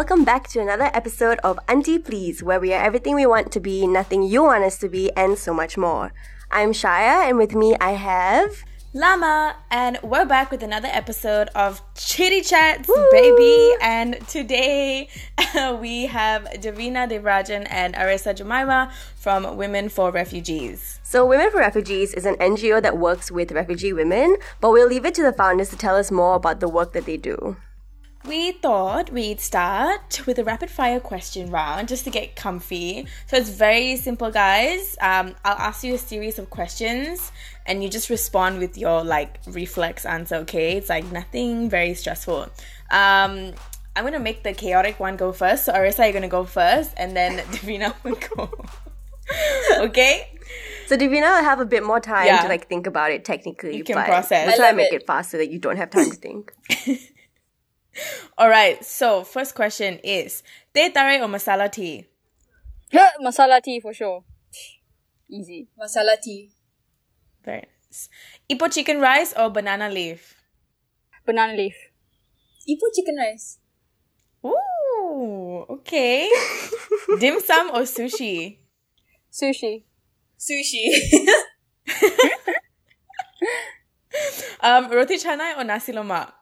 welcome back to another episode of Auntie Please, where we are everything we want to be, nothing you want us to be, and so much more. I'm Shaya, and with me I have. Lama, and we're back with another episode of Chitty Chats, Woo! baby. And today we have Davina Devarajan and Arissa Jemima from Women for Refugees. So, Women for Refugees is an NGO that works with refugee women, but we'll leave it to the founders to tell us more about the work that they do. We thought we'd start with a rapid fire question round just to get comfy. So it's very simple, guys. Um, I'll ask you a series of questions and you just respond with your like reflex answer, okay? It's like nothing very stressful. Um, I'm gonna make the chaotic one go first. So Arissa, you're gonna go first, and then Davina will go. okay? So Davina will have a bit more time yeah. to like think about it technically. You can process. We'll try to make it. it fast so that you don't have time to think. All right. So first question is teh tarik or masala tea? masala tea for sure. Easy. Masala tea. Very nice. Ipoh chicken rice or banana leaf? Banana leaf. Ipoh chicken rice. Ooh, okay. Dim sum or sushi? Sushi. Sushi. um, roti canai or nasi lemak?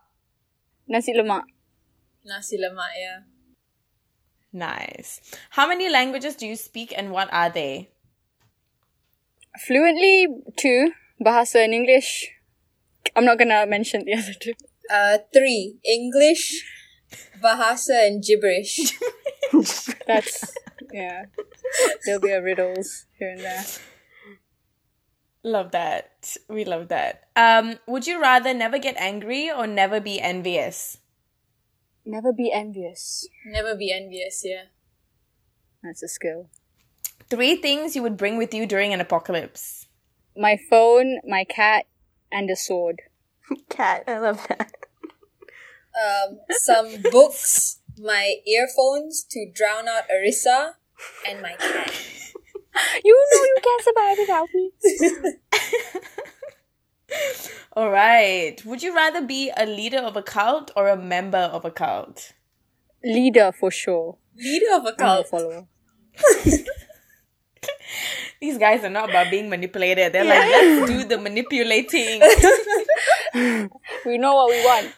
Nasi lemak. Nasi lemak, yeah. Nice. How many languages do you speak and what are they? Fluently, two. Bahasa and English. I'm not gonna mention the other two. Uh, three. English, Bahasa, and gibberish. That's, yeah. There'll be a riddles here and there. Love that. We love that. Um, would you rather never get angry or never be envious? Never be envious. Never be envious, yeah. That's a skill. Three things you would bring with you during an apocalypse. My phone, my cat, and a sword. cat, I love that. Um, some books, my earphones to drown out Arissa, and my cat. You know you can't survive without me. All right. Would you rather be a leader of a cult or a member of a cult? Leader for sure. Leader of a cult. follower. These guys are not about being manipulated. They're yeah. like, let's do the manipulating. we know what we want.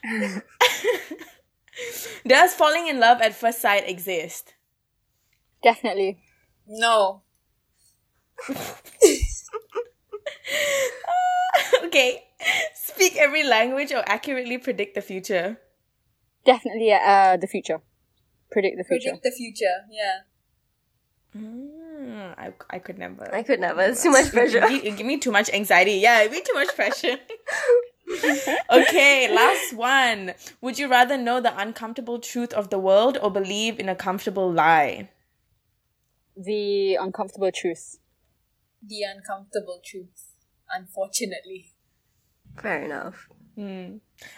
Does falling in love at first sight exist? Definitely. No. okay. Speak every language or accurately predict the future. Definitely uh the future. Predict the future. Predict the future, yeah. Mm, I, I could never. I could never. It's too much pressure. give, give me too much anxiety. Yeah, give me too much pressure. okay, last one. Would you rather know the uncomfortable truth of the world or believe in a comfortable lie? The uncomfortable truth. The uncomfortable truth, unfortunately. Fair enough. Hmm.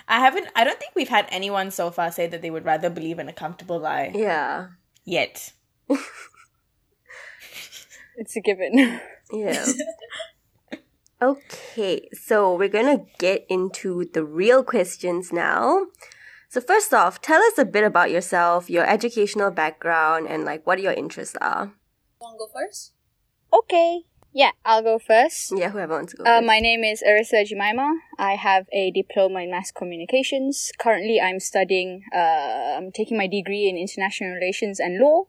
I haven't. I don't think we've had anyone so far say that they would rather believe in a comfortable lie. Yeah. Yet. it's a given. Yeah. okay, so we're gonna get into the real questions now. So first off, tell us a bit about yourself, your educational background, and like what your interests are. You Want to go first? Okay. Yeah, I'll go first. Yeah, whoever wants to go. Uh, my name is Arissa Jemima. I have a diploma in mass communications. Currently, I'm studying. Uh, I'm taking my degree in international relations and law.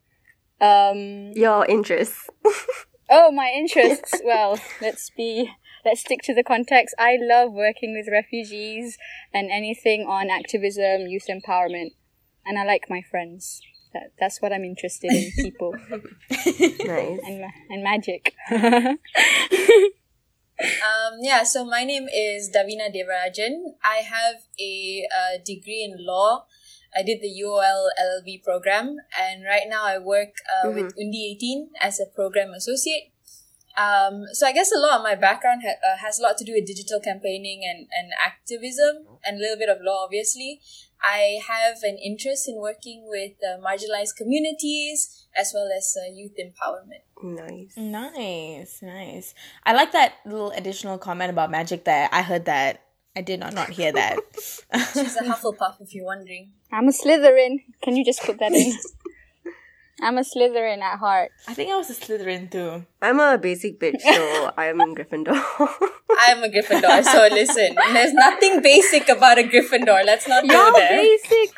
Um, Your interests. oh, my interests. well, let's be. Let's stick to the context. I love working with refugees and anything on activism, youth empowerment, and I like my friends. That, that's what I'm interested in, people. nice. And, and magic. um, yeah, so my name is Davina Devarajan. I have a uh, degree in law. I did the UOL LLB program, and right now I work uh, mm-hmm. with Undi 18 as a program associate. Um, so I guess a lot of my background ha- uh, has a lot to do with digital campaigning and, and activism and a little bit of law, obviously. I have an interest in working with uh, marginalized communities as well as uh, youth empowerment. Nice. Nice, nice. I like that little additional comment about magic there. I heard that I did not not hear that. She's a Hufflepuff, if you're wondering. I'm a Slytherin. Can you just put that in? I'm a Slytherin at heart. I think I was a Slytherin too. I'm a basic bitch, so I'm Gryffindor. I'm a Gryffindor, so listen. There's nothing basic about a Gryffindor. Let's not go You're there. basic.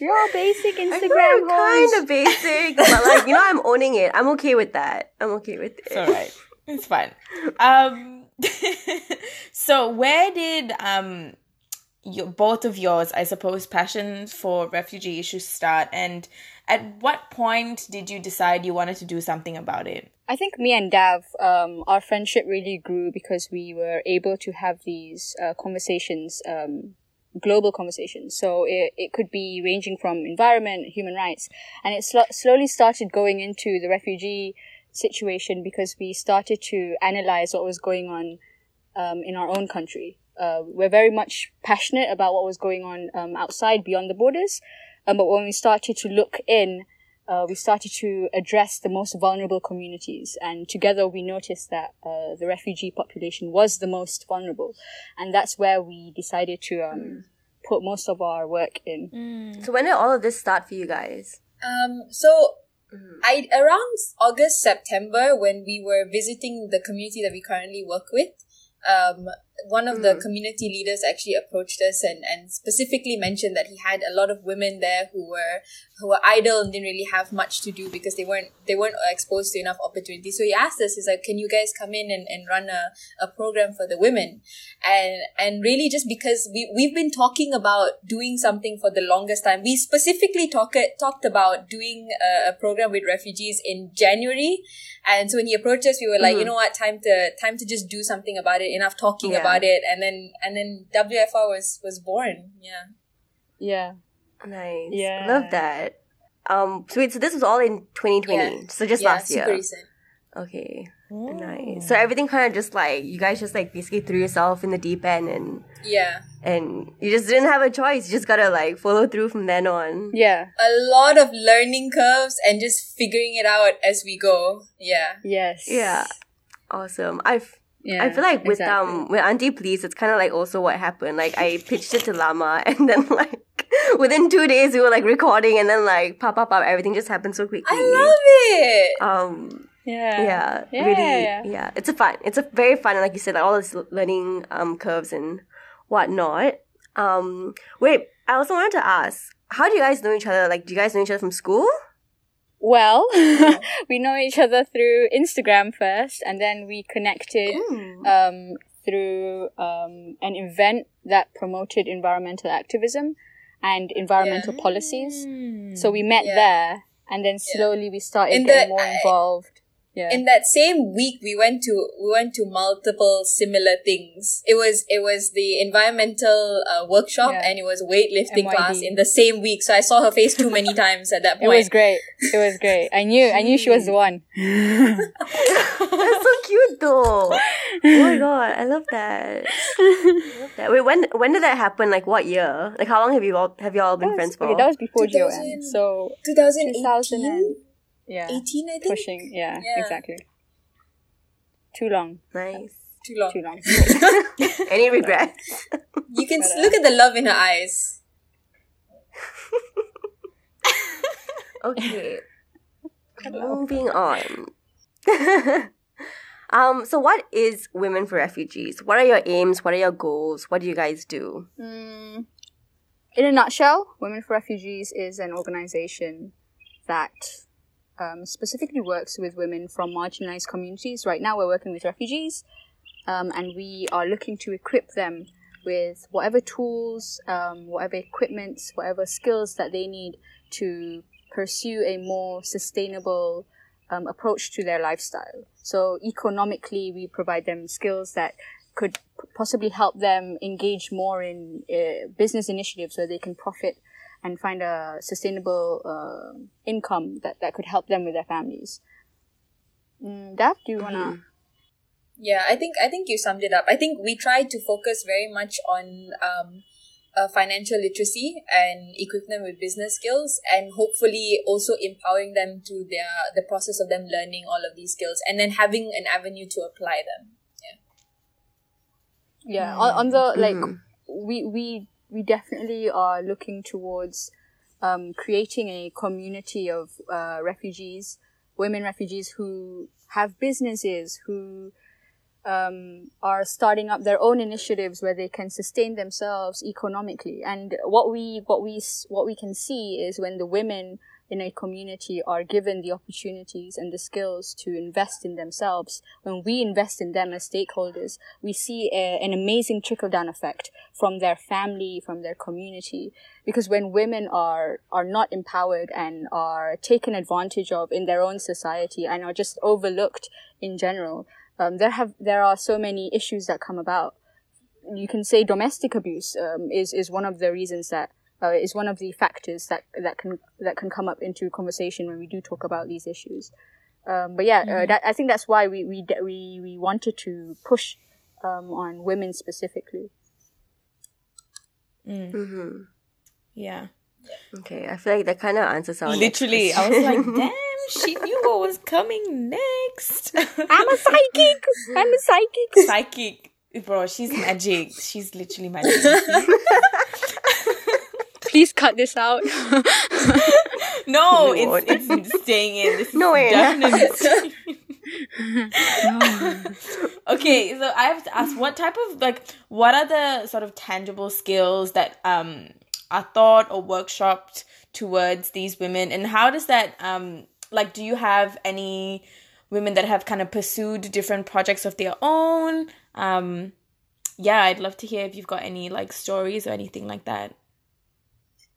You're basic Instagram kind of basic, but like you know, I'm owning it. I'm okay with that. I'm okay with it. It's alright. It's fine. Um so where did um your both of yours, I suppose, passions for refugee issues start and at what point did you decide you wanted to do something about it? I think me and Dav, um, our friendship really grew because we were able to have these uh, conversations, um, global conversations. So it, it could be ranging from environment, human rights, and it sl- slowly started going into the refugee situation because we started to analyze what was going on um, in our own country. Uh, we're very much passionate about what was going on um, outside, beyond the borders. Um, but when we started to look in, uh, we started to address the most vulnerable communities. And together we noticed that uh, the refugee population was the most vulnerable. And that's where we decided to um, put most of our work in. So when did all of this start for you guys? Um, so I around August September when we were visiting the community that we currently work with, um, one of the hmm. community leaders actually approached us and, and specifically mentioned that he had a lot of women there who were who were idle and didn't really have much to do because they weren't they weren't exposed to enough opportunities. So he asked us, he's like, Can you guys come in and, and run a, a program for the women? And and really just because we we've been talking about doing something for the longest time. We specifically talk, talked about doing a, a program with refugees in January. And so when he approached us, we were like, hmm. you know what, time to time to just do something about it. Enough talking Yeah. about it. And then and then WFR was was born. Yeah. Yeah. Nice. Yeah. Love that. Um, so wait, so this was all in 2020. Yeah. So just yeah, last super year. recent. Okay. Nice. So everything kind of just like you guys just like basically threw yourself in the deep end and Yeah. and you just didn't have a choice. You just gotta like follow through from then on. Yeah. A lot of learning curves and just figuring it out as we go. Yeah. Yes. Yeah. Awesome. I've Yeah. I feel like with exactly. um with Auntie Please, it's kind of like also what happened. Like I pitched it to Lama, and then like within two days we were like recording, and then like pop up up everything just happened so quickly. I love it. um Yeah. yeah, Yeah, really yeah, yeah. yeah. It's a fun. It's a very fun, like you said, like all this learning um curves and whatnot. Um, wait, I also wanted to ask, how do you guys know each other? Like, do you guys know each other from school? Well, we know each other through Instagram first, and then we connected um, through um, an event that promoted environmental activism and environmental policies. So we met Yeah. there, and then slowly we started In getting the- more involved. Yeah. in that same week we went to we went to multiple similar things it was it was the environmental uh, workshop Yeah. and it was weightlifting MYD. class in the same week so i saw her face too many times at that point. it was great. It was great. I knew. I knew she was the one. That's so cute, though. oh my god, I love that. I love that. Wait, when when did that happen? Like, what year? Like, how long have you all have you all been That was- friends for? okay, that was before 2000 GOM. So 2018 2000 and yeah, 18 i think pushing. Yeah, Yeah. exactly. Too long. nice. too long Too long. Any regrets? you can s- look at the love in her eyes Okay. Moving on. um, so what is Women for Refugees? What are your aims? What are your goals? What do you guys do? Mm, in a nutshell, Women for Refugees is an organization that um, specifically works with women from marginalized communities. Right now, we're working with refugees, um, and we are looking to equip them with whatever tools, um, whatever equipments, whatever skills that they need to pursue a more sustainable um, approach to their lifestyle. So economically, we provide them skills that could possibly help them engage more in uh, business initiatives where they can profit and find a sustainable uh, income that, that could help them with their families. Mm, Dav, do you wanna? Yeah, I think I think you summed it up. I think we tried to focus very much on um, uh, financial literacy and equip them with business skills, and hopefully also empowering them to their the process of them learning all of these skills, and then having an avenue to apply them. Yeah, on, on the like we we we definitely are looking towards um, creating a community of uh, refugees, women refugees who have businesses, who um, are starting up their own initiatives where they can sustain themselves economically. And what we what we what we can see is when the women in a community are given the opportunities and the skills to invest in themselves, when we invest in them as stakeholders, we see a, an amazing trickle down effect from their family, from their community. Because when women are, are not empowered and are taken advantage of in their own society and are just overlooked in general, um, there have, there are so many issues that come about. You can say domestic abuse, um, is, is one of the reasons that uh, is one of the factors that that can that can come up into conversation when we do talk about these issues. Um, but yeah, uh, mm-hmm. uh, that, I think that's why we we we we wanted to push um, on women specifically. Mm. Mm-hmm. Yeah. Okay, I feel like that kind of answers our literally. I was like, damn, she knew what was coming next. I'm a psychic. I'm a psychic. Psychic, bro. She's magic. She's literally magic. Please cut this out. no, it's, it's staying in. This no way. Definitely no. okay, so I have to ask what type of like what are the sort of tangible skills that um are taught or workshopped towards these women and how does that um like do you have any women that have kind of pursued different projects of their own um yeah i'd love to hear if you've got any like stories or anything like that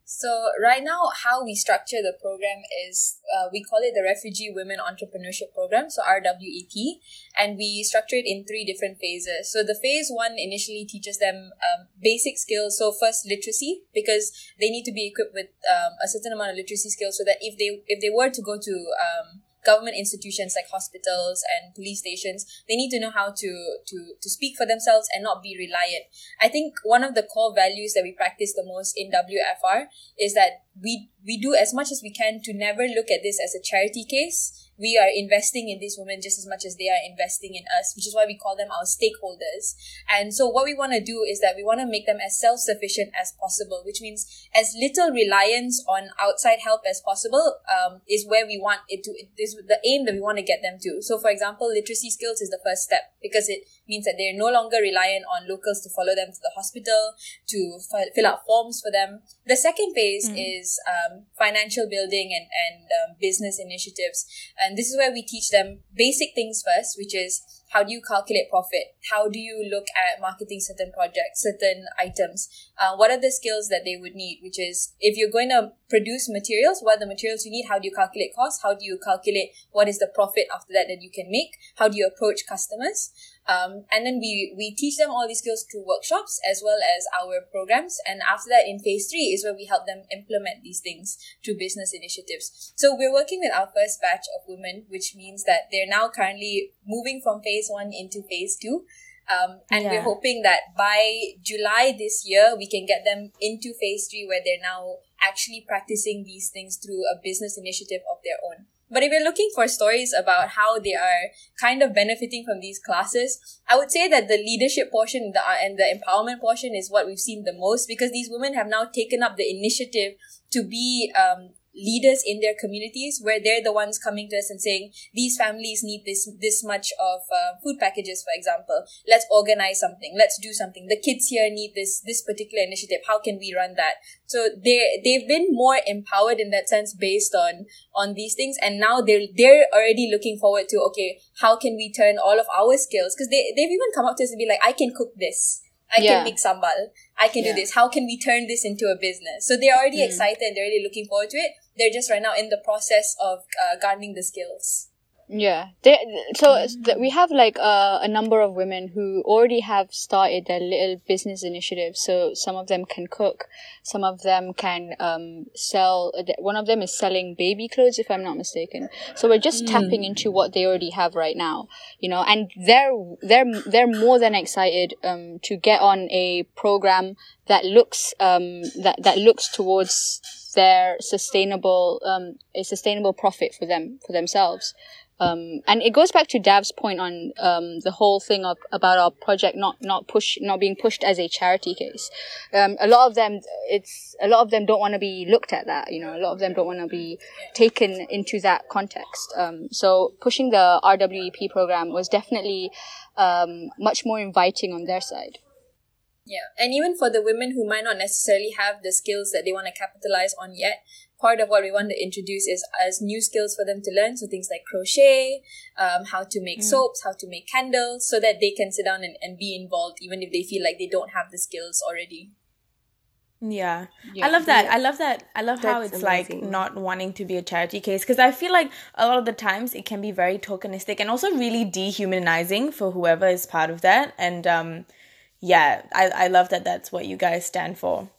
so right now, how we structure the program is uh, we call it the Refugee Women Entrepreneurship Program, so RWEP, and we structure it in three different phases. So the phase one initially teaches them um, basic skills. So first, literacy, because they need to be equipped with um, a certain amount of literacy skills, so that if they if they were to go to um, government institutions like hospitals and police stations, they need to know how to, to, to speak for themselves and not be reliant. I think one of the core values that we practice the most in WFR is that we, we do as much as we can to never look at this as a charity case we are investing in these women just as much as they are investing in us, which is why we call them our stakeholders. And so what we want to do is that we want to make them as self-sufficient as possible, which means as little reliance on outside help as possible, um, is where we want it to, is the aim that we want to get them to. So for example, literacy skills is the first step because it means that they're no longer reliant on locals to follow them to the hospital, to f- fill out forms for them. The second phase mm. is um, financial building and, and um, business initiatives. And this is where we teach them basic things first, which is how do you calculate profit? How do you look at marketing certain projects, certain items? Uh, what are the skills that they would need? Which is if you're going to produce materials, what are the materials you need? How do you calculate costs? How do you calculate what is the profit after that that you can make? How do you approach customers? Um, and then we, we teach them all these skills through workshops as well as our programs. And after that, in phase three is where we help them implement these things through business initiatives. So we're working with our first batch of women, which means that they're now currently moving from phase one into phase two. Um, and yeah. we're hoping that by July this year, we can get them into phase three where they're now actually practicing these things through a business initiative of their own. But if you're looking for stories about how they are kind of benefiting from these classes, I would say that the leadership portion the, and the empowerment portion is what we've seen the most because these women have now taken up the initiative to be um, leaders in their communities where they're the ones coming to us and saying these families need this this much of uh, food packages for example let's organize something let's do something the kids here need this this particular initiative how can we run that so they they've been more empowered in that sense based on on these things and now they're they're already looking forward to okay how can we turn all of our skills because they they've even come up to us and be like i can cook this I yeah. can make sambal. I can yeah. do this. How can we turn this into a business? So they're already mm. excited and they're already looking forward to it. They're just right now in the process of uh, garnering the skills. Yeah, they, so th- we have like uh, a number of women who already have started their little business initiatives. So some of them can cook, some of them can um, sell. One of them is selling baby clothes, if I'm not mistaken. So we're just mm. tapping into what they already have right now, you know, and they're they're they're more than excited um, to get on a program that looks um, that that looks towards their sustainable um, a sustainable profit for them for themselves Um, and it goes back to Dav's point on um, the whole thing of about our project not not push not being pushed as a charity case. Um, a lot of them, it's a lot of them don't want to be looked at that. You know, a lot of them don't want to be taken into that context. Um, so pushing the RWEP program was definitely um, much more inviting on their side. Yeah, and even for the women who might not necessarily have the skills that they want to capitalize on yet, part of what we want to introduce is as new skills for them to learn. So things like crochet, um, how to make mm. soaps, how to make candles, so that they can sit down and, and be involved even if they feel like they don't have the skills already. Yeah. yeah. I love that. I love that. I love That's how it's amazing. like not wanting to be a charity case because I feel like a lot of the times it can be very tokenistic and also really dehumanizing for whoever is part of that. And um, yeah, I, I love that that's what you guys stand for.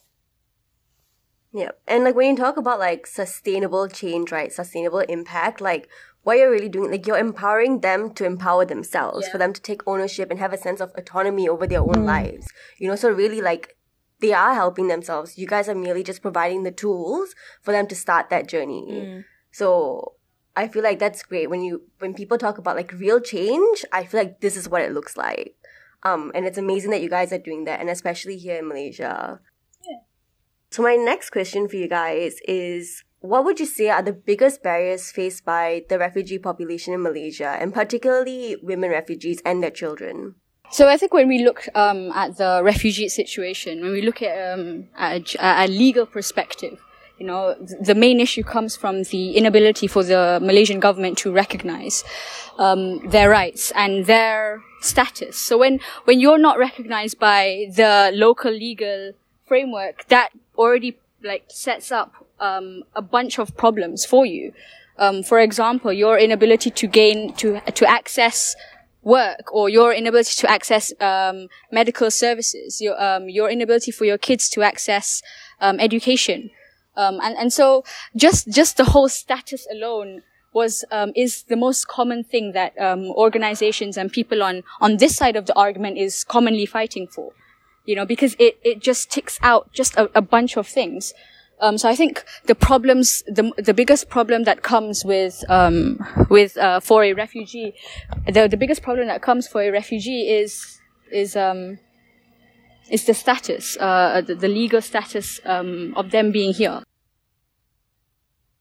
Yeah. And like when you talk about like sustainable change, right? Sustainable impact, like what you're really doing, like you're empowering them to empower themselves, yeah. for them to take ownership and have a sense of autonomy over their own mm. lives. You know, so really like they are helping themselves. You guys are merely just providing the tools for them to start that journey. Mm. So I feel like that's great when you when people talk about like real change, I feel like this is what it looks like. Um, and it's amazing that you guys are doing that, and especially here in Malaysia. Yeah. So my next question for you guys is what would you say are the biggest barriers faced by the refugee population in Malaysia, and particularly women refugees and their children? So I think when we look um, at the refugee situation, when we look at, um, at a, a legal perspective, you know, the main issue comes from the inability for the Malaysian government to recognize um, their rights and their status. So when when you're not recognized by the local legal framework, that already like sets up um, a bunch of problems for you. Um, for example, your inability to gain to to access work or your inability to access um, medical services, your um, your inability for your kids to access um, education. Um, and, and so just, just the whole status alone was, um, is the most common thing that, um, organizations and people on, on this side of the argument is commonly fighting for. You know, because it, it just ticks out just a, a bunch of things. Um, so I think the problems, the the biggest problem that comes with um, with uh, for a refugee, the the biggest problem that comes for a refugee is is um, is the status, uh, the, the legal status um, of them being here.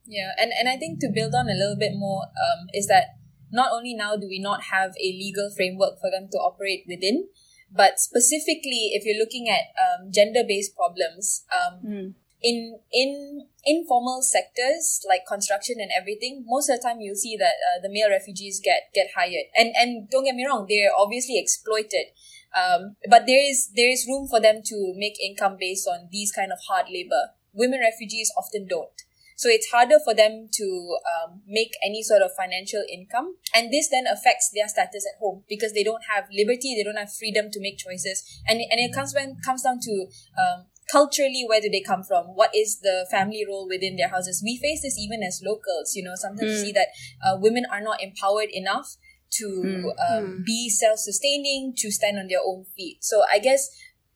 Yeah, and, and I think to build on a little bit more um, is that not only now do we not have a legal framework for them to operate within, but specifically if you're looking at um, gender-based problems, um, mm. in in informal sectors like construction and everything, most of the time you'll see that uh, the male refugees get get hired, and and don't get me wrong, they're obviously exploited. Um, but there is there is room for them to make income based on these kind of hard labor. Women refugees often don't. So it's harder for them to um, make any sort of financial income. And this then affects their status at home because they don't have liberty, they don't have freedom to make choices. And, and it comes, when, comes down to um, culturally where do they come from what is the family role within their houses we face this even as locals you know sometimes mm. you see that uh, women are not empowered enough to mm. Um, mm. be self-sustaining to stand on their own feet so i guess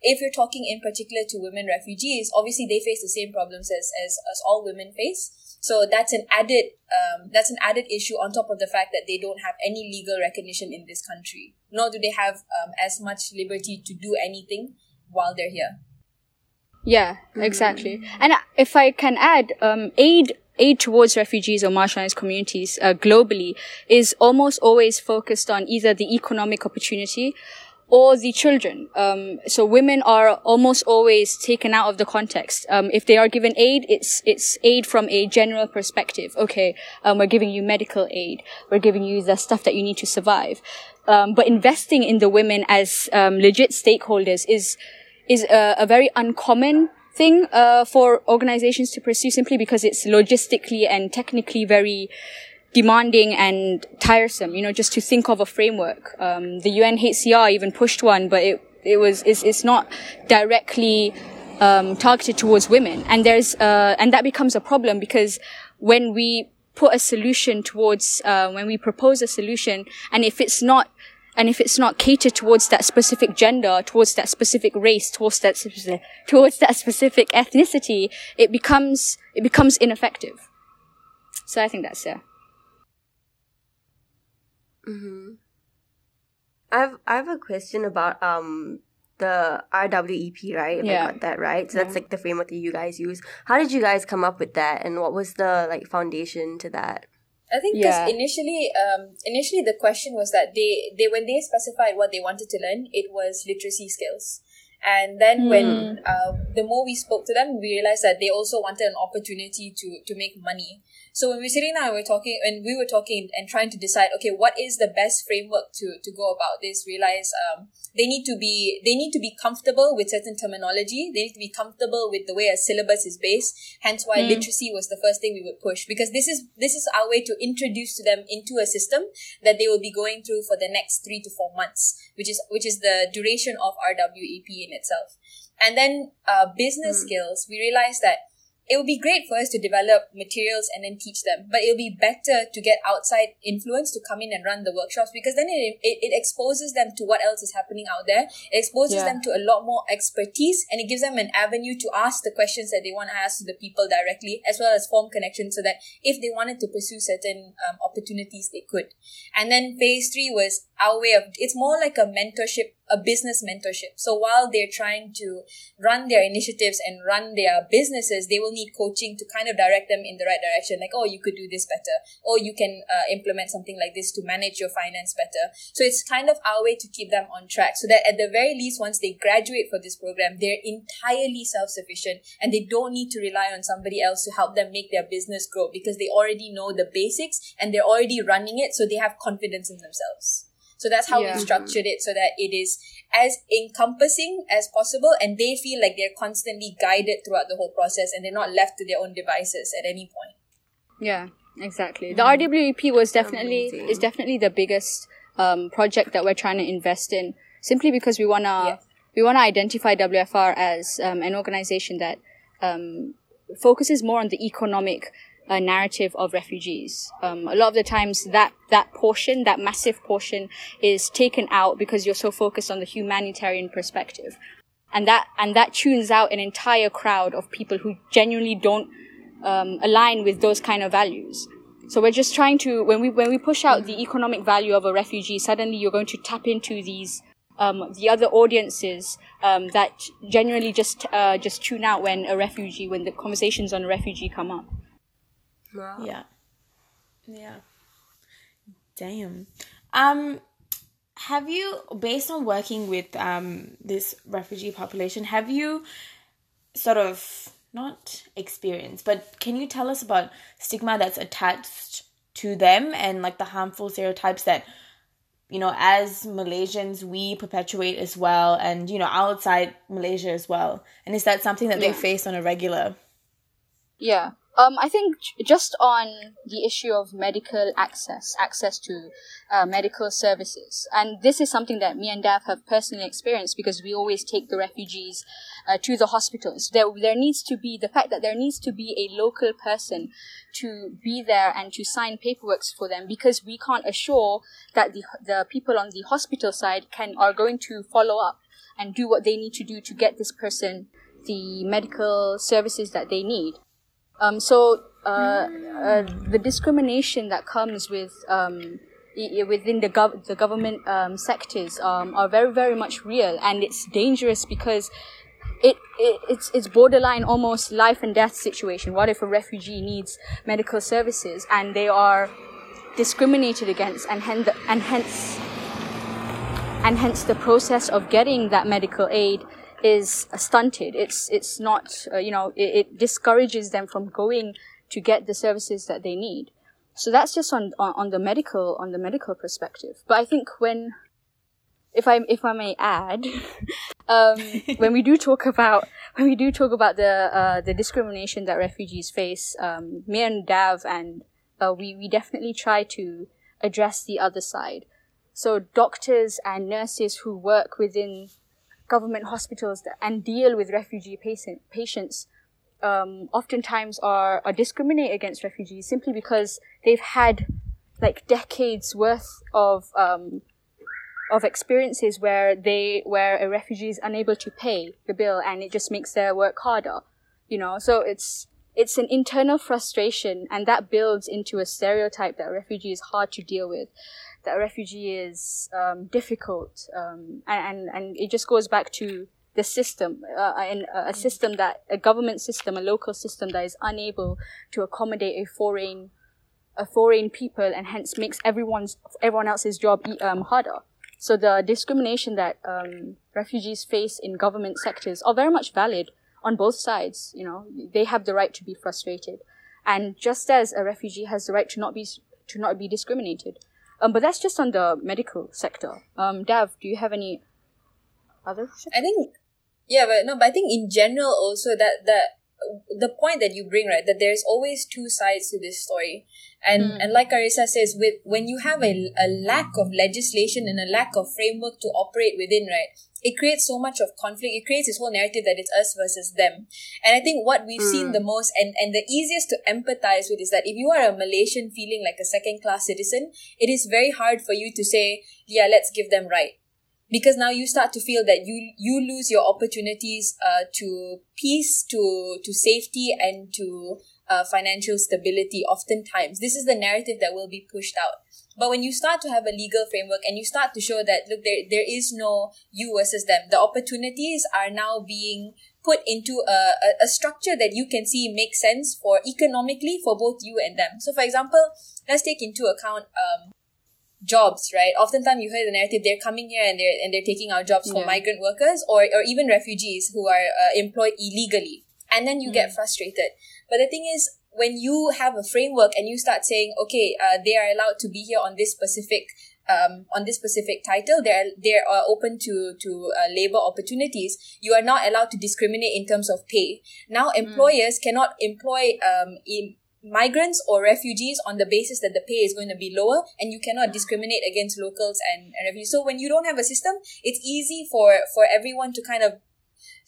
if you're talking in particular to women refugees, obviously they face the same problems as, as, as all women face. So that's an added um, that's an added issue on top of the fact that they don't have any legal recognition in this country, nor do they have um, as much liberty to do anything while they're here. Yeah, exactly. And if I can add, um, aid aid towards refugees or marginalized communities uh, globally is almost always focused on either the economic opportunity or the children. Um, so women are almost always taken out of the context. Um, if they are given aid, it's it's aid from a general perspective. Okay, um, we're giving you medical aid. We're giving you the stuff that you need to survive. Um, but investing in the women as um, legit stakeholders is is a, a very uncommon thing uh, for organizations to pursue simply because it's logistically and technically very demanding and tiresome, you know, just to think of a framework. Um, the UNHCR even pushed one, but it, it was, it's, it's not directly, um, targeted towards women. And there's, uh, and that becomes a problem because when we put a solution towards, uh, when we propose a solution, and if it's not, and if it's not catered towards that specific gender, towards that specific race, towards that, towards that specific ethnicity, it becomes, it becomes ineffective. So I think that's, yeah. Mm-hmm. I have I have a question about um the RWEP, right? If Yeah. I got that right. So that's like the framework that you guys use. How did you guys come up with that, and what was the like foundation to that? I think because Yeah. initially, um, initially the question was that they, they when they specified what they wanted to learn, it was literacy skills. And then when uh, the more we spoke to them, we realized that they also wanted an opportunity to to make money. So when we were sitting down, and we were talking, and we were talking and trying to decide, okay, what is the best framework to to go about this? Realize um, they need to be they need to be comfortable with certain terminology. They need to be comfortable with the way a syllabus is based. Hence, why literacy was the first thing we would push because this is this is our way to introduce to them into a system that they will be going through for the next three to four months, which is which is the duration of RWEP in itself. And then uh, business skills, we realized that it would be great for us to develop materials and then teach them, but it'll be better to get outside influence to come in and run the workshops because then it, it, it exposes them to what else is happening out there. It exposes Yeah. them to a lot more expertise and it gives them an avenue to ask the questions that they want to ask to the people directly, as well as form connections so that if they wanted to pursue certain um, opportunities, they could. And then phase three was our way of, it's more like a mentorship, a business mentorship. So while they're trying to run their initiatives and run their businesses, they will need coaching to kind of direct them in the right direction. Like, oh, you could do this better. Or you can uh, implement something like this to manage your finance better. So it's kind of our way to keep them on track so that at the very least, once they graduate for this program, they're entirely self-sufficient and they don't need to rely on somebody else to help them make their business grow because they already know the basics and they're already running it. So they have confidence in themselves. So that's how Yeah. we structured it so that it is as encompassing as possible and they feel like they're constantly guided throughout the whole process and they're not left to their own devices at any point. Yeah, exactly. The RWEP was definitely Amazing. is definitely the biggest um, project that we're trying to invest in, simply because we wanna Yeah. we wanna identify WFR as um, an organization that um, focuses more on the economic narrative of refugees. Um, a lot of the times, that that portion, that massive portion, is taken out because you're so focused on the humanitarian perspective and that and that tunes out an entire crowd of people who genuinely don't um, align with those kind of values. So we're just trying to when we when we push out the economic value of a refugee, suddenly you're going to tap into these um, the other audiences um, that genuinely just uh, just tune out when a refugee when the conversations on a refugee come up. Wow. Yeah. Yeah. Damn. Um have you based on working with um this refugee population, have you sort of not experienced, but can you tell us about stigma that's attached to them and like the harmful stereotypes that you know as Malaysians we perpetuate as well and you know outside Malaysia as well. And is that something that they face on a regular? Yeah. Um, I think just on the issue of medical access, access to uh, medical services, and this is something that me and Dav have personally experienced because we always take the refugees uh, to the hospitals. There, there needs to be the fact that there needs to be a local person to be there and to sign paperwork for them because we can't assure that the the people on the hospital side can are going to follow up and do what they need to do to get this person the medical services that they need. Um, so uh, uh, the discrimination that comes with um, within the gov- the government um, sectors um, are very very much real, and it's dangerous because it, it it's it's borderline almost life and death situation. What if a refugee needs medical services and they are discriminated against, and hence and hence and hence the process of getting that medical aid is stunted. It's it's not uh, you know it, it discourages them from going to get the services that they need. So that's just on, on on the medical on the medical perspective. But I think when if I if I may add, um, when we do talk about when we do talk about the uh, the discrimination that refugees face, um, me and Dav and uh, we we definitely try to address the other side. So doctors and nurses who work within government hospitals that, and deal with refugee patient, patients um, oftentimes are, are discriminate against refugees simply because they've had like decades worth of um, of experiences where they where a refugee is unable to pay the bill and it just makes their work harder you know? So it's it's an internal frustration and that builds into a stereotype that a refugee is hard to deal with that a refugee is um, difficult, um, and, and it just goes back to the system, uh, and a system that a government system, a local system that is unable to accommodate a foreign, a foreign people, and hence makes everyone's everyone else's job um, harder. So the discrimination that um, refugees face in government sectors are very much valid on both sides. You know, they have the right to be frustrated, and just as a refugee has the right to not be to not be discriminated. Um, but that's just on the medical sector. Um, Dav, do you have any other? I think yeah, but no, but I think in general also that that the point that you bring right that there's always two sides to this story and mm. and like Arissa says with when you have a, a lack of legislation and a lack of framework to operate within right it creates so much of conflict. It creates this whole narrative that it's us versus them. And i think what we've mm. seen the most and and the easiest to empathize with is that if you are a malaysian feeling like a second class citizen it is very hard for you to say yeah let's give them right. Because now you start to feel that you you lose your opportunities uh, to peace to to safety and to uh, financial stability oftentimes. This is the narrative that will be pushed out but when you start to have a legal framework and you start to show that look there there is no you versus them the opportunities are now being put into a, a, a structure that you can see makes sense for economically for both you and them so for example let's take into account um, jobs, right? Oftentimes you hear the narrative they're coming here and they're and they're taking our jobs for migrant workers or or even refugees who are uh, employed illegally, and then you mm. get frustrated. But the thing is, when you have a framework and you start saying, okay, uh, they are allowed to be here on this specific um, on this specific title, they're they are open to to uh, labor opportunities. You are not allowed to discriminate in terms of pay. Now, mm. employers mm. cannot employ um, in migrants or refugees on the basis that the pay is going to be lower and you cannot discriminate against locals and, and refugees. So when you don't have a system, it's easy for, for everyone to kind of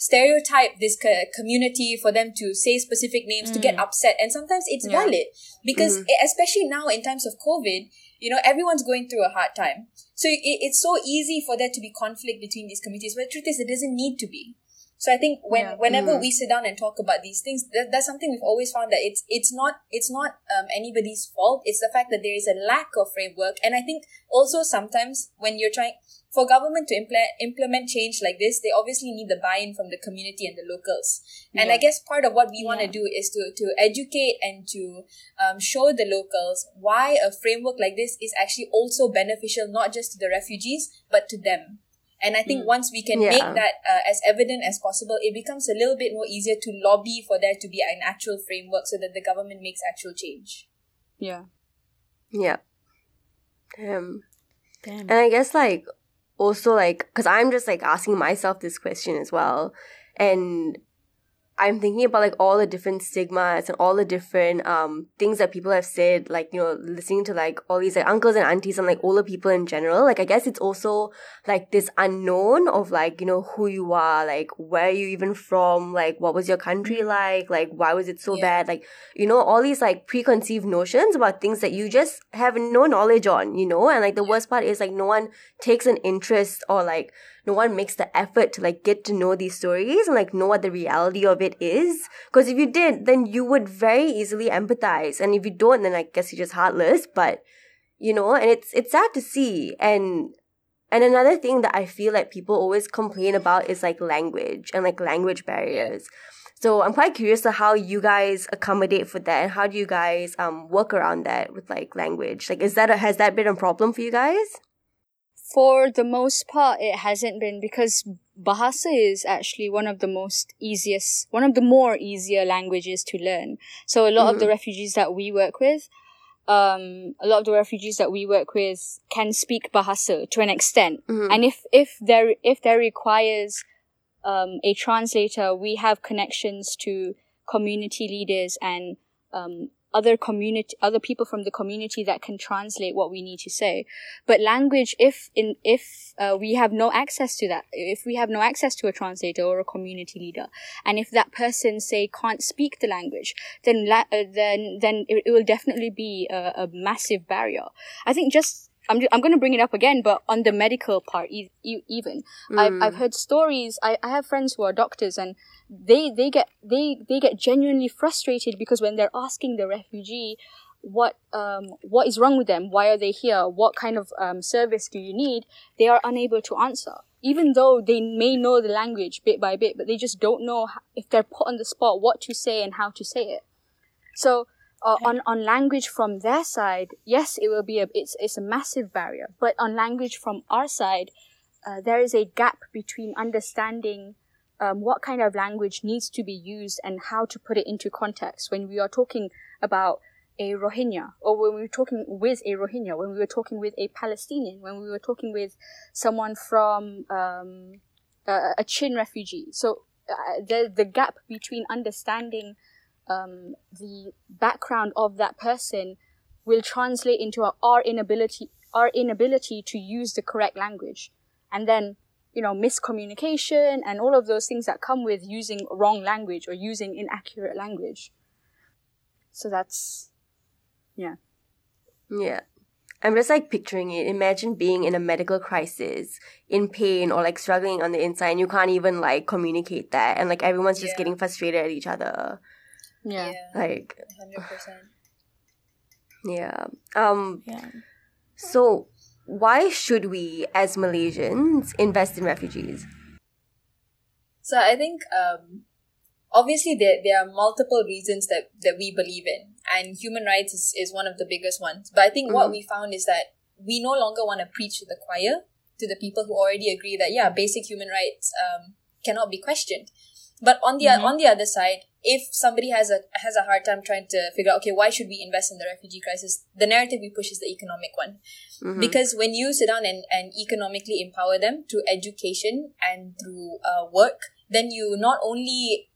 stereotype this co- community for them to say specific names mm. to get mm. upset and sometimes it's yeah. valid because mm-hmm. especially now in times of covid you know everyone's going through a hard time so it, it's so easy for there to be conflict between these communities but the truth is it doesn't need to be so I think when yeah. whenever mm. we sit down and talk about these things, that, that's something we've always found that it's it's not it's not um, anybody's fault. It's the fact that there is a lack of framework, and I think also sometimes when you're trying for government to implement implement change like this, they obviously need the buy-in from the community and the locals. And yeah. I guess part of what we want to do is to to educate and to um, show the locals why a framework like this is actually also beneficial not just to the refugees but to them. And I think mm. once we can yeah. make that uh, as evident as possible, it becomes a little bit more easier to lobby for there to be an actual framework so that the government makes actual change. Yeah. Yeah. Damn. Damn. And I guess like also like because I'm just like asking myself this question as well, and I'm thinking about like all the different stigmas and all the different um things that people have said, like, you know, listening to like all these like uncles and aunties and like older people in general. Like I guess it's also like this unknown of like, you know, who you are, like where you even from, like what was your country mm-hmm. like, like why was it so yeah. bad? Like, you know, all these like preconceived notions about things that you just have no knowledge on, you know? And like the worst part is like no one takes an interest or like no one makes the effort to like get to know these stories and like know what the reality of it is. Because if you did, then you would very easily empathize. And if you don't, then I guess you're just heartless. But you know, and it's it's sad to see. And and another thing that I feel like people always complain about is like language and like language barriers. So I'm quite curious to how you guys accommodate for that and how do you guys um work around that with like language? Like is that a, has that been a problem for you guys? For the most part, it hasn't been because Bahasa is actually one of the most easiest, one of the more easier languages to learn. So a lot mm-hmm. of the mm-hmm. refugees that we work with, um, a lot of the refugees that we work with can speak Bahasa to an extent. Mm-hmm. And if, if there, if there requires, um, a translator, we have connections to community leaders and, um, other community, other people from the community that can translate what we need to say. But language, if in, if uh, we have no access to that, if we have no access to a translator or a community leader, and if that person say can't speak the language, then la- uh, then then it, it, will definitely be a, a massive barrier. I think just I'm, I'm going to bring it up again, but on the medical part, e- e- even mm. I've, I've heard stories. I, I have friends who are doctors, and they they get they they get genuinely frustrated because when they're asking the refugee, what um, what is wrong with them, why are they here, what kind of um, service do you need, they are unable to answer. Even though they may know the language bit by bit, but they just don't know if they're put on the spot what to say and how to say it. So uh, on on language from their side, yes, it will be a it's it's a massive barrier. But on language from our side, uh, there is a gap between understanding um, what kind of language needs to be used and how to put it into context when we are talking about a Rohingya or when we were talking with a Rohingya, when we were talking with a Palestinian, when we were talking with someone from um, a, a Chin refugee. So uh, the the gap between understanding um, the background of that person will translate into our inability our inability to use the correct language and then you know miscommunication and all of those things that come with using wrong language or using inaccurate language so that's yeah yeah I'm just like picturing it. Imagine being in a medical crisis, in pain or like struggling on the inside, and you can't even like communicate that, and like everyone's just yeah. getting frustrated at each other. Yeah. yeah. Like 100%. Yeah. Um yeah. so why should we as Malaysians invest in refugees? So I think um obviously there, there are multiple reasons that, that we believe in and human rights is, is one of the biggest ones. But I think mm-hmm. what we found is that we no longer want to preach to the choir, to the people who already agree that yeah, basic human rights um, cannot be questioned. But on the mm-hmm. on the other side, if somebody has a has a hard time trying to figure out okay why should we invest in the refugee crisis the narrative we push is the economic one mm-hmm. because when you sit down and, and economically empower them through education and through uh, work then you not only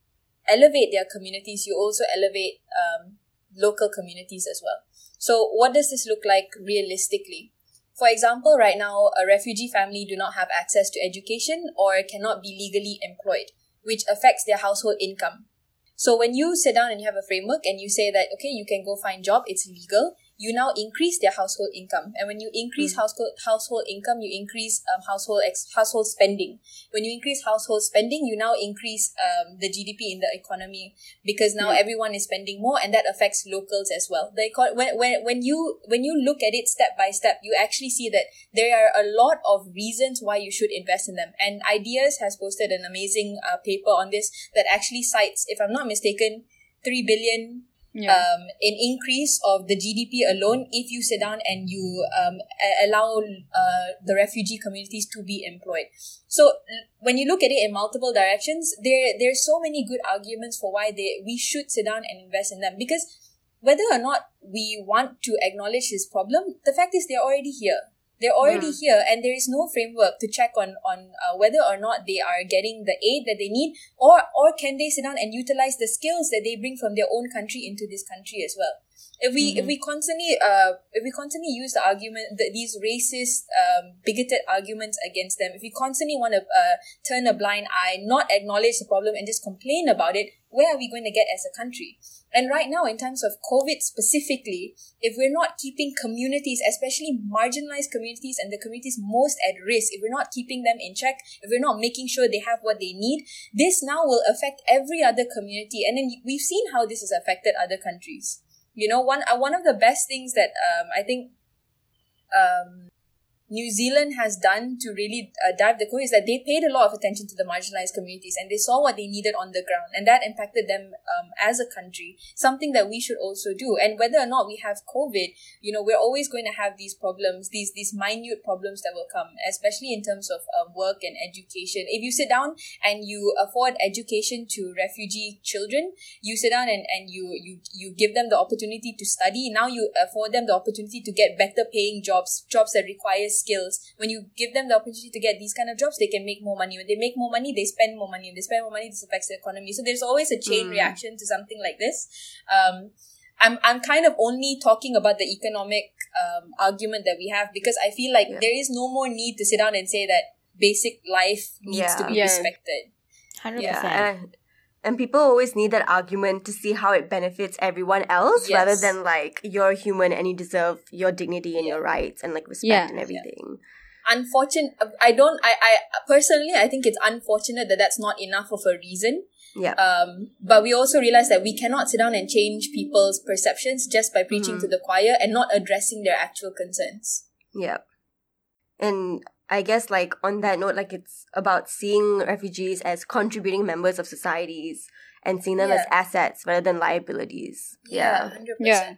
elevate their communities you also elevate um, local communities as well so what does this look like realistically for example right now a refugee family do not have access to education or cannot be legally employed which affects their household income. So when you sit down and you have a framework and you say that, okay, you can go find job, it's legal, you now increase their household income. And when you increase mm. household household income, you increase um, household ex- household spending. When you increase household spending, you now increase um, the GDP in the economy because now mm. everyone is spending more, and that affects locals as well. The econ- when when when you when you look at it step by step, you actually see that there are a lot of reasons why you should invest in them. And IDEAS has posted an amazing uh, paper on this that actually cites, if I'm not mistaken, three billion yeah. um, an increase of the GDP alone if you sit down and you um, allow uh, the refugee communities to be employed. So when you look at it in multiple directions, there there's so many good arguments for why they we should sit down and invest in them because whether or not we want to acknowledge this problem, the fact is they're already here. They're already yeah. here, and there is no framework to check on on uh, whether or not they are getting the aid that they need, or or can they sit down and utilize the skills that they bring from their own country into this country as well. If we mm-hmm. if we constantly uh if we constantly use the argument that these racist um bigoted arguments against them, if we constantly want to uh turn a blind eye, not acknowledge the problem, and just complain about it, where are we going to get as a country? And right now, in terms of COVID specifically, if we're not keeping communities, especially marginalized communities and the communities most at risk, if we're not keeping them in check, if we're not making sure they have what they need, this now will affect every other community. And then we've seen how this has affected other countries. You know, one uh, one of the best things that um, I think um, New Zealand has done to really uh, dive the core is that they paid a lot of attention to the marginalized communities and they saw what they needed on the ground and that impacted them um, as a country something that we should also do. And whether or not we have covid you know we're always going to have these problems these these minute problems that will come especially in terms of um, work and education. If you sit down and you afford education to refugee children you sit down and, and you you you give them the opportunity to study. Now you afford them the opportunity to get better paying jobs jobs that require skills. When you give them the opportunity to get these kind of jobs, they can make more money. When they make more money, they spend more money. When they spend more money, this affects the economy. So there's always a chain mm. reaction to something like this. Um, I'm I'm kind of only talking about the economic um, argument that we have because I feel like yeah. there is no more need to sit down and say that basic life needs yeah. to be yeah. respected. Hundred yeah. And people always need that argument to see how it benefits everyone else yes. rather than like you're human and you deserve your dignity and yeah. your rights and like respect yeah. and everything. Yeah. Unfortunate. I don't. I. I personally, I think it's unfortunate that that's not enough of a reason. Yeah. Um, but we also realize that we cannot sit down and change people's perceptions just by preaching Mm-hmm. to the choir and not addressing their actual concerns. Yeah. And I guess like on that note, like it's about seeing refugees as contributing members of societies and seeing them as assets rather than liabilities. Yeah. hundred Yeah.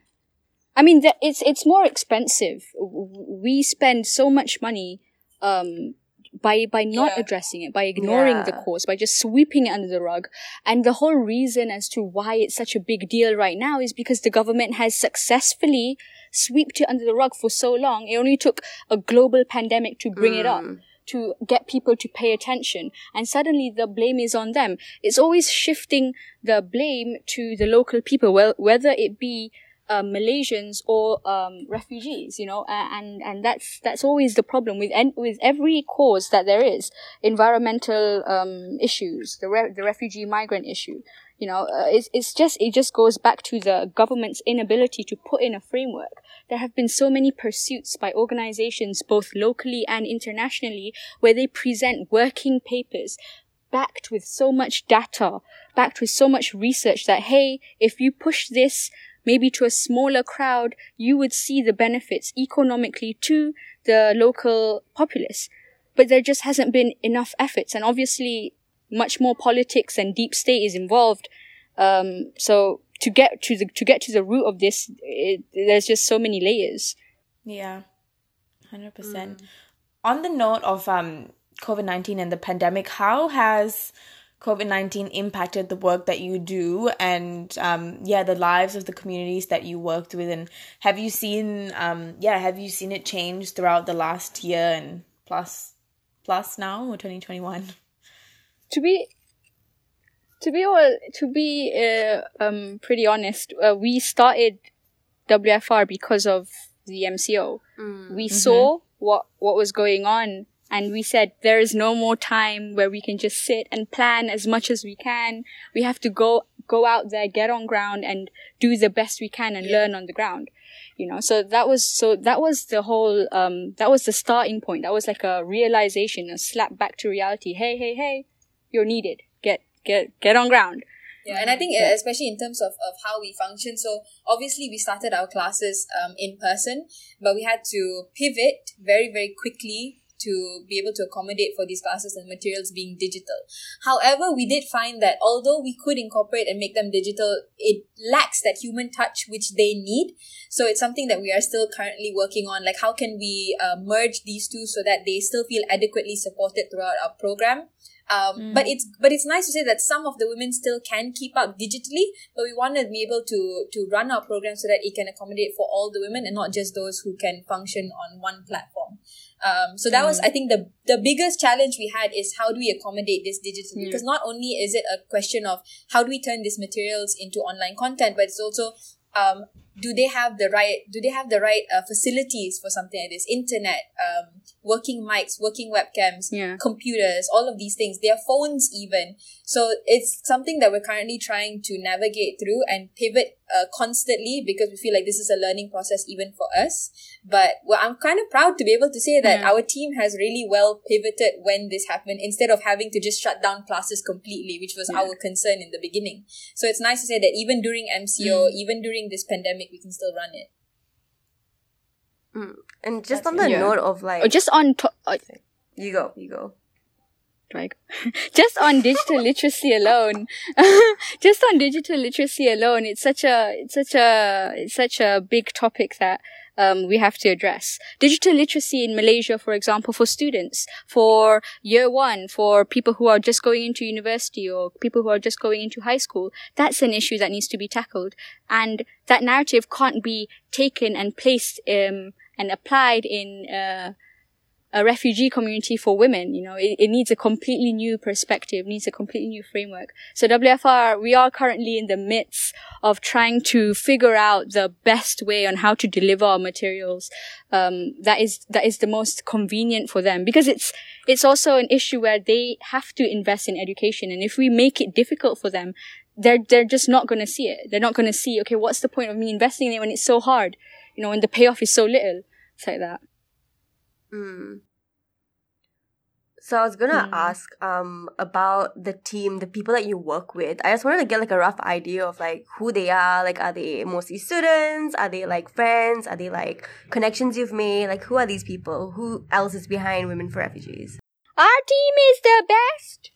I mean, that it's it's more expensive. W- w- We spend so much money um, by by not Yeah. addressing it, by ignoring the cause, by just sweeping it under the rug. And the whole reason as to why it's such a big deal right now is because the government has successfully swept it under the rug for so long. It only took a global pandemic to bring it up. Mm. To get people to pay attention, and suddenly the blame is on them. It's always shifting the blame to the local people, well, whether it be uh, Malaysians or um, refugees, you know, and and that's that's always the problem with en- with every cause that there is, environmental um, issues, the re- the refugee migrant issue, you know, uh, it's it's just it just goes back to the government's inability to put in a framework. There have been so many pursuits by organizations, both locally and internationally, where they present working papers backed with so much data, backed with so much research that, hey, if you push this maybe to a smaller crowd, you would see the benefits economically to the local populace. But there just hasn't been enough efforts, and obviously, much more politics and deep state is involved. Um, so to get to the to get to the root of this, it, there's just so many layers. Yeah, hundred percent. On the note of um COVID nineteen and the pandemic, how has COVID nineteen impacted the work that you do and um yeah the lives of the communities that you worked with and have you seen um yeah have you seen it change throughout the last year and plus plus now or twenty twenty one? To be to be all to be uh, um pretty honest uh, we started WFR because of the MCO we saw what what was going on and we said there is no more time where we can just sit and plan as much as we can. We have to go go out there get on ground and do the best we can and learn on the ground. You know so that was so that was the whole um that was the starting point. That was like a realization a slap back to reality. Hey hey hey you're needed get get get on ground Yeah, and I think uh, especially in terms of, of how we function. So obviously we started our classes um, in person, but we had to pivot very very quickly to be able to accommodate for these classes and materials being digital. However, we did find that although we could incorporate and make them digital, it lacks that human touch which they need. So it's something that we are still currently working on. Like how can we uh, merge these two so that they still feel adequately supported throughout our program? Um, But it's but it's nice to say that some of the women still can keep up digitally, but we want to be able to to run our program so that it can accommodate for all the women and not just those who can function on one platform. Um, so that was, I think, the the biggest challenge we had is how do we accommodate this digitally? Because not only is it a question of how do we turn these materials into online content, but it's also um, do they have the right do they have the right uh, facilities for something like this? Internet um, working mics working webcams Yeah. computers all of these things. Their phones even. So it's something that we're currently trying to navigate through and pivot uh, constantly because we feel like this is a learning process even for us. But well, i'm kind of proud to be able to say that our team has really well pivoted when this happened instead of having to just shut down classes completely which was our concern in the beginning. So it's nice to say that even during mco even during this pandemic we can still run it. And just on the Yeah. note of like, or just on to- uh, you go, you go. just on digital literacy alone. Just on digital literacy alone it's such a it's such a it's such a big topic that um, we have to address. Digital literacy in malaysia for example for students for year one for people who are just going into university or people who are just going into high school that's an issue that needs to be tackled. And that narrative can't be taken and placed um, and applied in uh, a refugee community for women. You know, it, it needs a completely new perspective, needs a completely new framework. So WFR, we are currently in the midst of trying to figure out the best way on how to deliver our materials. Um, that is, that is the most convenient for them because it's, it's also an issue where they have to invest in education. And if we make it difficult for them, they're, they're just not going to see it. They're not going to see, okay, what's the point of me investing in it when it's so hard? You know, when the payoff is so little. It's like that. Mm. So I was gonna ask um about the team, the people that you work with. I just wanted to get like a rough idea of like who they are. Like, are they mostly students? Are they like friends? Are they like connections you've made? Like, who are these people? Who else is behind Women for Refugees? Our team is the best.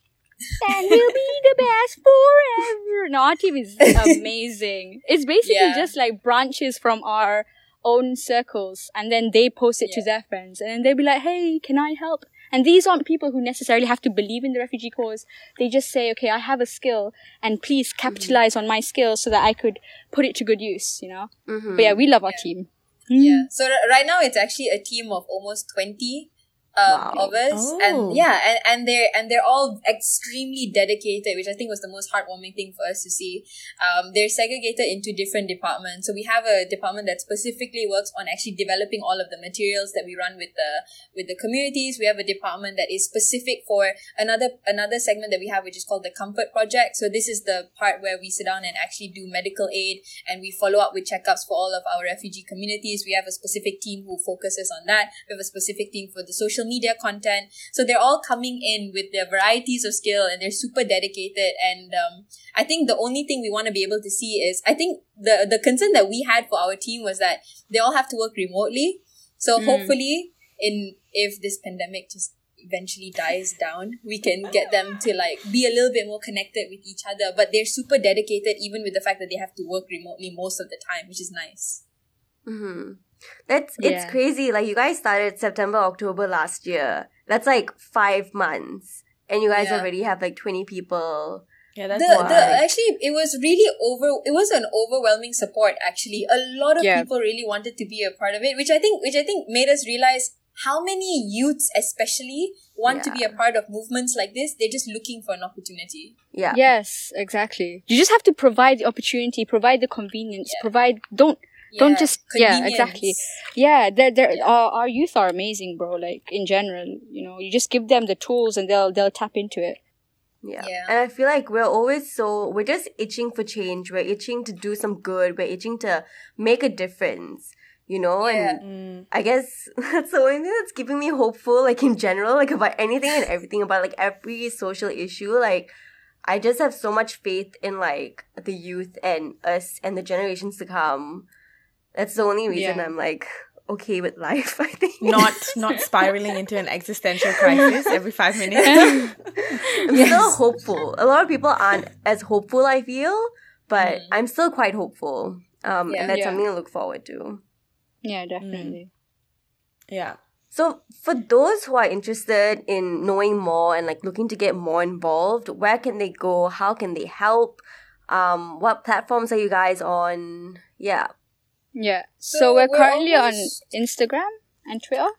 And we'll be the best forever. No, our team is amazing. It's basically Yeah. just like branches from our own circles and then they post it to their friends and then they'll be like, hey, can I help? And these aren't people who necessarily have to believe in the refugee cause. They just say, okay, I have a skill and please capitalize on my skill so that I could put it to good use, you know? Mm-hmm. But yeah, we love our team. Yeah. So r- right now it's actually a team of almost twenty um, Wow. of us, Oh. and yeah, and, and they're and they're all extremely dedicated, which I think was the most heartwarming thing for us to see. Um, they're segregated into different departments. So we have a department that specifically works on actually developing all of the materials that we run with the with the communities. We have a department that is specific for another another segment that we have, which is called the Comfort Project. So this is the part where we sit down and actually do medical aid and we follow up with checkups for all of our refugee communities. We have a specific team who focuses on that. We have a specific team for the social media content. So they're all coming in with their varieties of skill and they're super dedicated. And um, I think the only thing we want to be able to see is I think the the concern that we had for our team was that they all have to work remotely. So Mm. hopefully, in if this pandemic just eventually dies down, we can get them to like be a little bit more connected with each other. But they're super dedicated, even with the fact that they have to work remotely most of the time, which is nice. Mm-hmm. That's it's Yeah. crazy. Like you guys started September, October last year. That's like five months, and you guys Yeah. already have like twenty people. Yeah, that's the, the actually it was really over it was an overwhelming support actually a lot of Yeah. people really wanted to be a part of it which i think which i think made us realize how many youths especially want to be a part of movements like this they're just looking for an opportunity Yeah. Yes, exactly. You just have to provide the opportunity, provide the convenience, provide, don't, don't just, yeah, exactly. Yeah, they're, they're, Yeah. Our, our youth are amazing, bro. Like, in general, you know, you just give them the tools and they'll, they'll tap into it. Yeah. Yeah. And I feel like we're always so, we're just itching for change. We're itching to do some good. We're itching to make a difference, you know? Yeah. And Mm. I guess that's the only thing that's keeping me hopeful, like in general, like about anything and everything, about like every social issue. Like, I just have so much faith in like the youth and us and the generations to come. That's the only reason Yeah. I'm like okay with life, I think. not not spiraling into an existential crisis every five minutes. I'm still hopeful. A lot of people aren't as hopeful, I feel, but I'm still quite hopeful. Um, Yeah. and that's Yeah. something to look forward to. Yeah, definitely. yeah. So, for those who are interested in knowing more and like looking to get more involved, where can they go? How can they help? Um, what platforms are you guys on? Yeah. Yeah. So, So we're, we're currently almost- on Instagram and Twitter.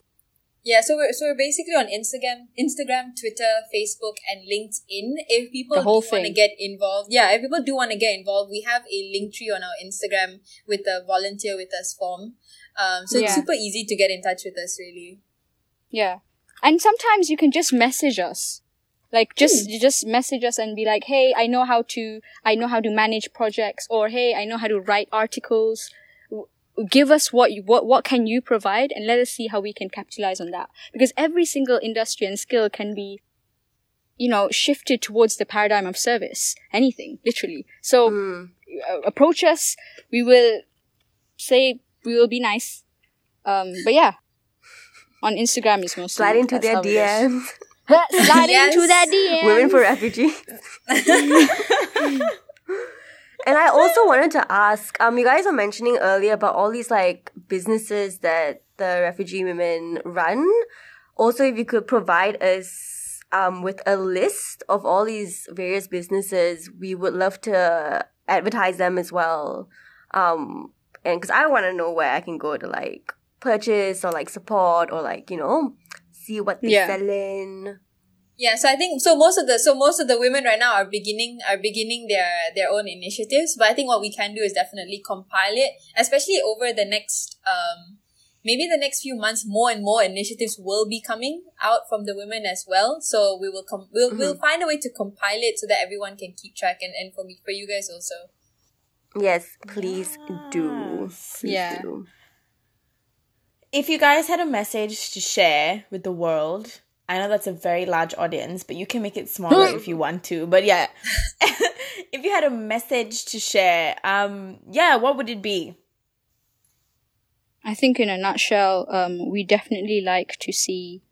Yeah, so we're so we're basically on Instagram, Instagram, Twitter, Facebook, and LinkedIn. If people do want to get involved, yeah, if people do want to get involved, we have a link tree on our Instagram with the volunteer with us form. Um, so it's super easy to get in touch with us, really. Yeah. And sometimes you can just message us. Like just you just message us and be like, "Hey, I know how to I know how to manage projects," or "Hey, I know how to write articles." Give us what you, what what can you provide, and let us see how we can capitalize on that. Because every single industry and skill can be, you know, shifted towards the paradigm of service. Anything, literally. So Mm. uh, approach us. We will say we will be nice. Um, but yeah, on Instagram is mostly Slide into their how it is. DMs. Slide Yes. into that DM. Women for refugees. and I also wanted to ask, um, you guys were mentioning earlier about all these like businesses that the refugee women run. Also, if you could provide us um with a list of all these various businesses, we would love to advertise them as well. Um, and because I want to know where I can go to like purchase or like support or like you know see what they're Yeah. selling. Yeah, so I think so. Most of the so most of the women right now are beginning are beginning their their own initiatives. But I think what we can do is definitely compile it, especially over the next um maybe the next few months. More and more initiatives will be coming out from the women as well. So we will com- we'll we'll find a way to compile it so that everyone can keep track and and for me for you guys also. Yes, please do. Please Yeah. do. If you guys had a message to share with the world, I know that's a very large audience, but you can make it smaller if you want to. But yeah, if you had a message to share, um, yeah, what would it be? I think, in a nutshell, um, we definitely like to see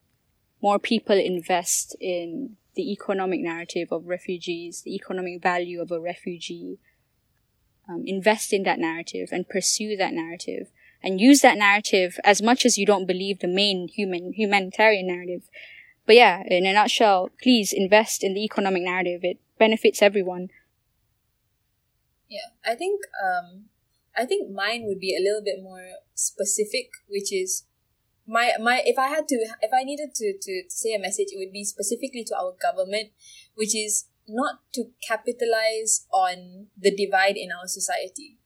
more people invest in the economic narrative of refugees, the economic value of a refugee, um, invest in that narrative and pursue that narrative and use that narrative as much as you don't believe the main human humanitarian narrative. But yeah, in a nutshell, please invest in the economic narrative. It benefits everyone. Yeah, I think um, I think mine would be a little bit more specific, which is my my if I had to if I needed to to say a message, it would be specifically to our government, which is not to capitalize on the divide in our society.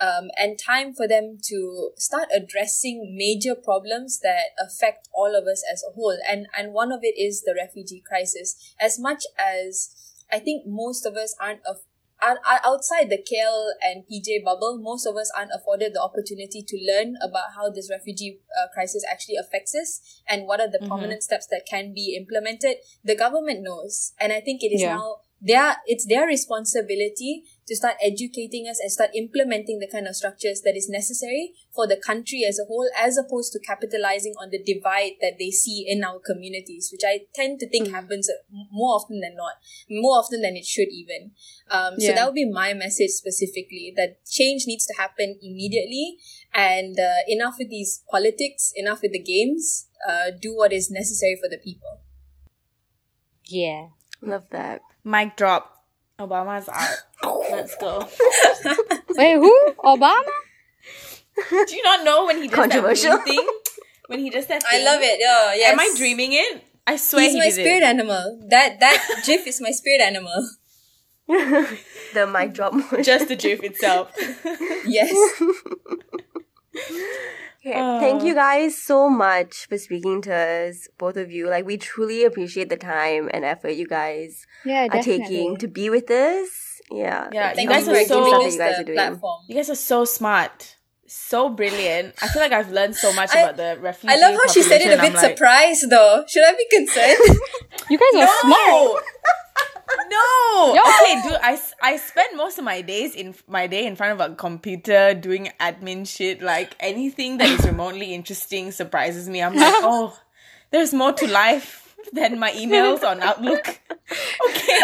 Um, and time for them to start addressing major problems that affect all of us as a whole. And and one of it is the refugee crisis. As much as I think most of us aren't af- outside the KL and PJ bubble, most of us aren't afforded the opportunity to learn about how this refugee uh, crisis actually affects us and what are the mm-hmm. prominent steps that can be implemented. The government knows, and I think it is yeah. now their it's their responsibility to start educating us and start implementing the kind of structures that is necessary for the country as a whole, as opposed to capitalizing on the divide that they see in our communities, which I tend to think mm. happens more often than not, more often than it should even. Um, yeah. So that would be my message specifically that change needs to happen immediately, and uh, enough with these politics, enough with the games. Uh, do what is necessary for the people. Yeah, love that. Mic drop. Obama's out. Let's go. Wait, who? Obama? Do you not know when he does Controversial. that thing? When he does that thing? I love it. Oh, yes. Am I dreaming it? I swear He's he my spirit it. animal. That that GIF is my spirit animal. the mic drop. Just the GIF itself. yes. Okay, uh, thank you guys so much for speaking to us, both of you. Like, we truly appreciate the time and effort you guys yeah, are taking to be with us. Yeah, yeah. You guys are so you guys are doing. Platform. You guys are so smart, so brilliant. I feel like I've learned so much I, about the refugee. I love how she said it a bit like, surprised, though. Should I be concerned? you guys are no! smart no. Yo. Okay, dude. I, I spend most of my days in my day in front of a computer doing admin shit. Like anything that is remotely interesting surprises me. I'm like, oh, there's more to life than my emails on Outlook. Okay.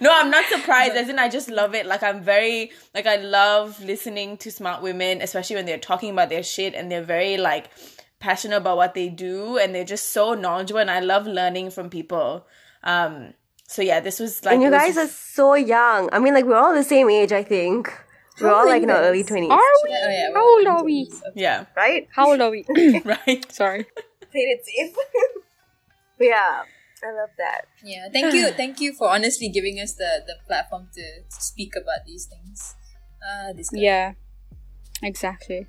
no, I'm not surprised. As in, I just love it. Like, I'm very, like, I love listening to smart women, especially when they're talking about their shit and they're very, like, passionate about what they do and they're just so knowledgeable and I love learning from people. Um so yeah, this was like And you guys are so young. I mean like we're all the same age, I think. We're all like in our early twenties. Are we? Oh, yeah, How old are we? Yeah. Right? How old are we? right. Sorry. Played it safe. yeah. I love that. Yeah. Thank you. Thank you for honestly giving us the, the platform to, to speak about these things. Uh this Yeah. Exactly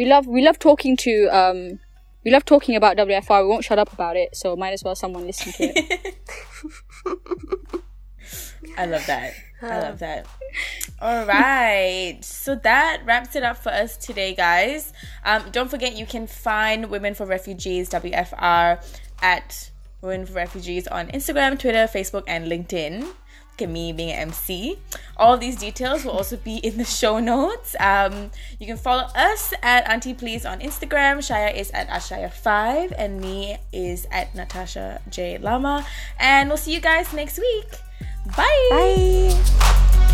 we love we love talking to um we love talking about WFR. We won't shut up about it, so might as well someone listen to it. I love that. I love that. All right. So that wraps it up for us today, guys. Um, don't forget you can find Women for Refugees, WFR, at Women for Refugees on Instagram, Twitter, Facebook, and LinkedIn at me being an MC. All these details will also be in the show notes. Um, you can follow us at Auntie Please on Instagram. Shaya is at Ashaya5 and me is at Natasha J Lama. And we'll see you guys next week. Bye. Bye.